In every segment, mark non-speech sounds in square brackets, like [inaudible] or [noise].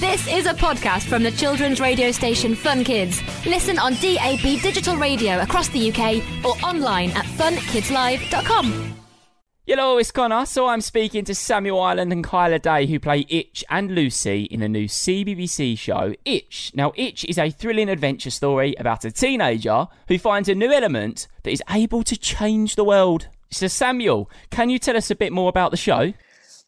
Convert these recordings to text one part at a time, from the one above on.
This is a podcast from the children's radio station Fun Kids. Listen on DAB digital radio across the UK or online at funkidslive.com. Hello, it's Connor. So I'm speaking to Samuel Ireland and Kyla Day, who play Itch and Lucy in a new CBBC show, Itch. Now, Itch is a thrilling adventure story about a teenager who finds a new element that is able to change the world. So, Samuel, can you tell us a bit more about the show?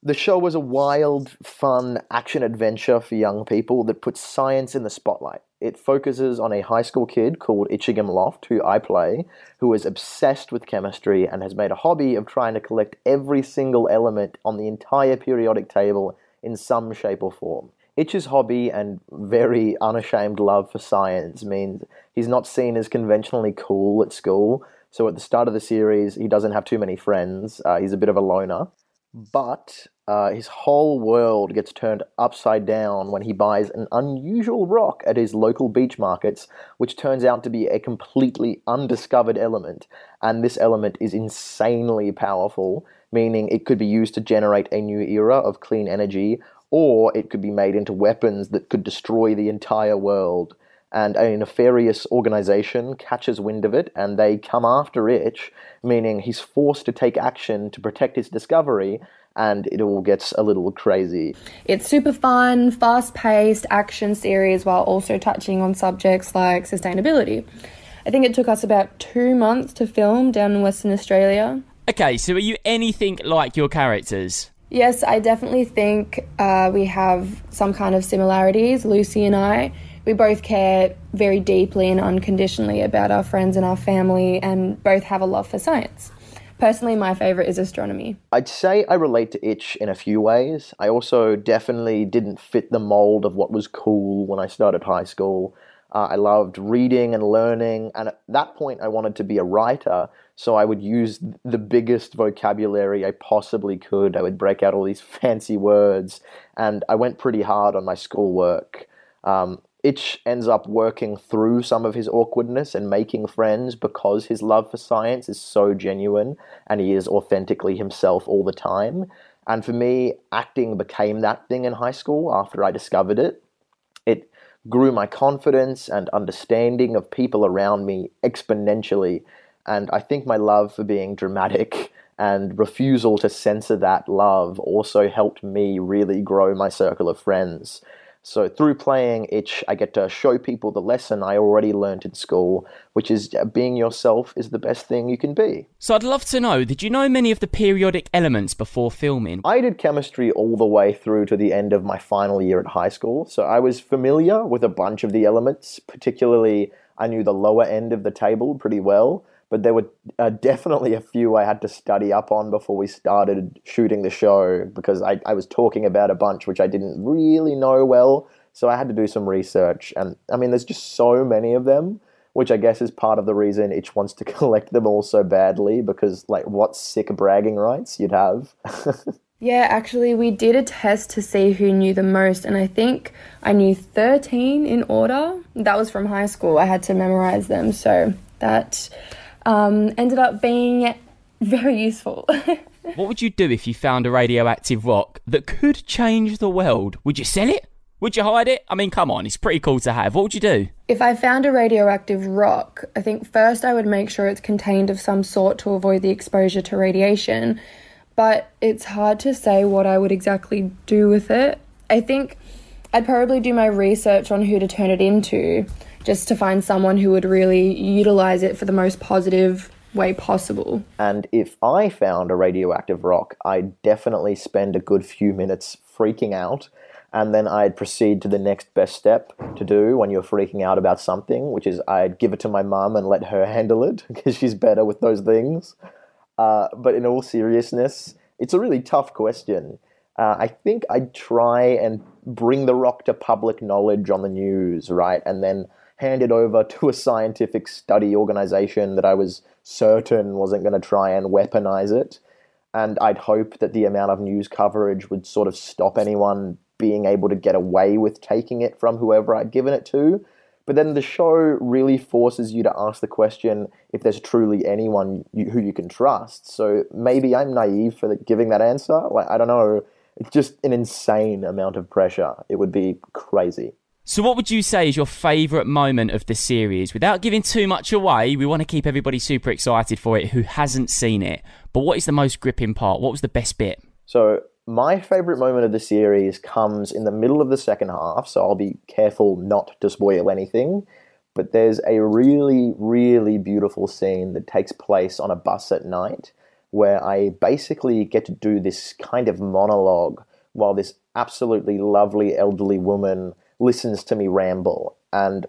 The show was a wild, fun action adventure for young people that puts science in the spotlight. It focuses on a high school kid called Itchingham Lofte, who I play, who is obsessed with chemistry and has made a hobby of trying to collect every single element on the entire periodic table in some shape or form. Itch's hobby and very unashamed love for science means he's not seen as conventionally cool at school. So at the start of the series, he doesn't have too many friends. Uh, he's a bit of a loner but uh, his whole world gets turned upside down when he buys an unusual rock at his local beach markets, which turns out to be a completely undiscovered element. And this element is insanely powerful, meaning it could be used to generate a new era of clean energy, or it could be made into weapons that could destroy the entire world and a nefarious organization catches wind of it and they come after Itch, meaning he's forced to take action to protect his discovery, and it all gets a little crazy. It's super fun, fast paced action series while also touching on subjects like sustainability. I think it took us about two months to film down in Western Australia. Okay, so are you anything like your characters? Yes, I definitely think uh, we have some kind of similarities, Lucy and I we both care very deeply and unconditionally about our friends and our family, and both have a love for science. Personally, my favourite is astronomy. I'd say I relate to Itch in a few ways. I also definitely didn't fit the mold of what was cool when I started high school. Uh, I loved reading and learning, and at that point, I wanted to be a writer. So I would use the biggest vocabulary I possibly could. I would break out all these [laughs] fancy words, and I went pretty hard on my schoolwork. Um, Itch ends up working through some of his awkwardness and making friends because his love for science is so genuine and he is authentically himself all the time. And for me, acting became that thing in high school after I discovered it. It grew my confidence and understanding of people around me exponentially. And I think my love for being dramatic [laughs] and refusal to censor that love also helped me really grow my circle of friends. So through playing Itch, I get to show people the lesson I already learned in school, which is uh, being yourself is the best thing you can be. So I'd love to know, did you know many of the periodic elements before filming? I did chemistry all the way through to the end of my final year at high school, so I was familiar with a bunch of the elements, particularly I knew the lower end of the table pretty well but there were uh, definitely a few I had to study up on before we started shooting the show because I, I was talking about a bunch which I didn't really know well. So I had to do some research. And I mean, there's just so many of them, which I guess is part of the reason Itch wants to [laughs] collect them all so badly because, like, what sick bragging rights you'd have. [laughs] yeah, actually, we did a test to see who knew the most, and I think I knew 13 in order. That was from high school. I had to memorize them. So that um, ended up being very useful. [laughs] what would you do if you found a radioactive rock that could change the world? Would you sell it? Would you hide it? I mean, come on, it's pretty cool to have. What would you do? If I found a radioactive rock, I think first I would make sure it's contained of some sort to avoid the exposure to radiation. But it's hard to say what I would exactly do with it. I think I'd probably do my research on who to turn it into just to find someone who would really utilize it for the most positive way possible. And if I found a radioactive rock, I'd definitely spend a good few minutes freaking out. And then I'd proceed to the next best step to do when you're freaking out about something, which is I'd give it to my mum and let her [laughs] handle it because she's better with those things. Uh, but in all seriousness, it's a really tough question. Uh, I think I'd try and bring the rock to public knowledge on the news, right? And then hand it over to a scientific study organization that I was certain wasn't going to try and weaponize it. And I'd hope that the amount of news coverage would sort of stop anyone being able to get away with taking it from whoever I'd given it to. But then the show really forces you to ask the question if there's truly anyone you, who you can trust. So maybe I'm naive for the, giving that answer. Like I don't know It's just an insane amount of pressure. It would be crazy. So, what would you say is your favourite moment of the series? Without giving too much away, we want to keep everybody super excited for it who hasn't seen it. But what is the most gripping part? What was the best bit? So, my favourite moment of the series comes in the middle of the second half, so I'll be careful not to spoil anything. But there's a really, really beautiful scene that takes place on a bus at night where I basically get to do this kind of monologue while this absolutely lovely elderly woman listens to me ramble. And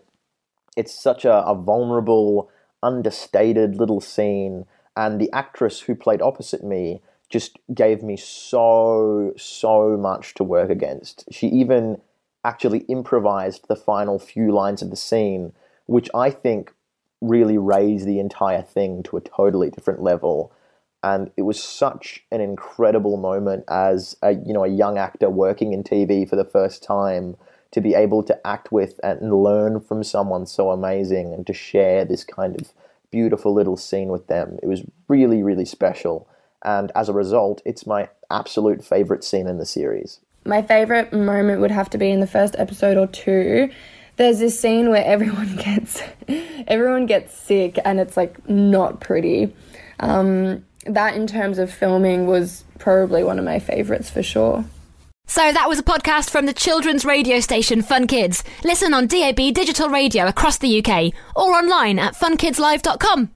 it's such a, a vulnerable, understated little scene. And the actress who played opposite me just gave me so, so much to work against. She even actually improvised the final few lines of the scene, which I think really raised the entire thing to a totally different level. And it was such an incredible moment as a you know a young actor working in TV for the first time to be able to act with and learn from someone so amazing and to share this kind of beautiful little scene with them. It was really, really special. And as a result, it's my absolute favorite scene in the series. My favorite moment would have to be in the first episode or two. There's this scene where everyone [laughs] gets everyone gets sick and it's like not pretty. Um, that in terms of filming was probably one of my favorites for sure. So that was a podcast from the children's radio station Fun Kids. Listen on DAB digital radio across the UK or online at funkidslive.com.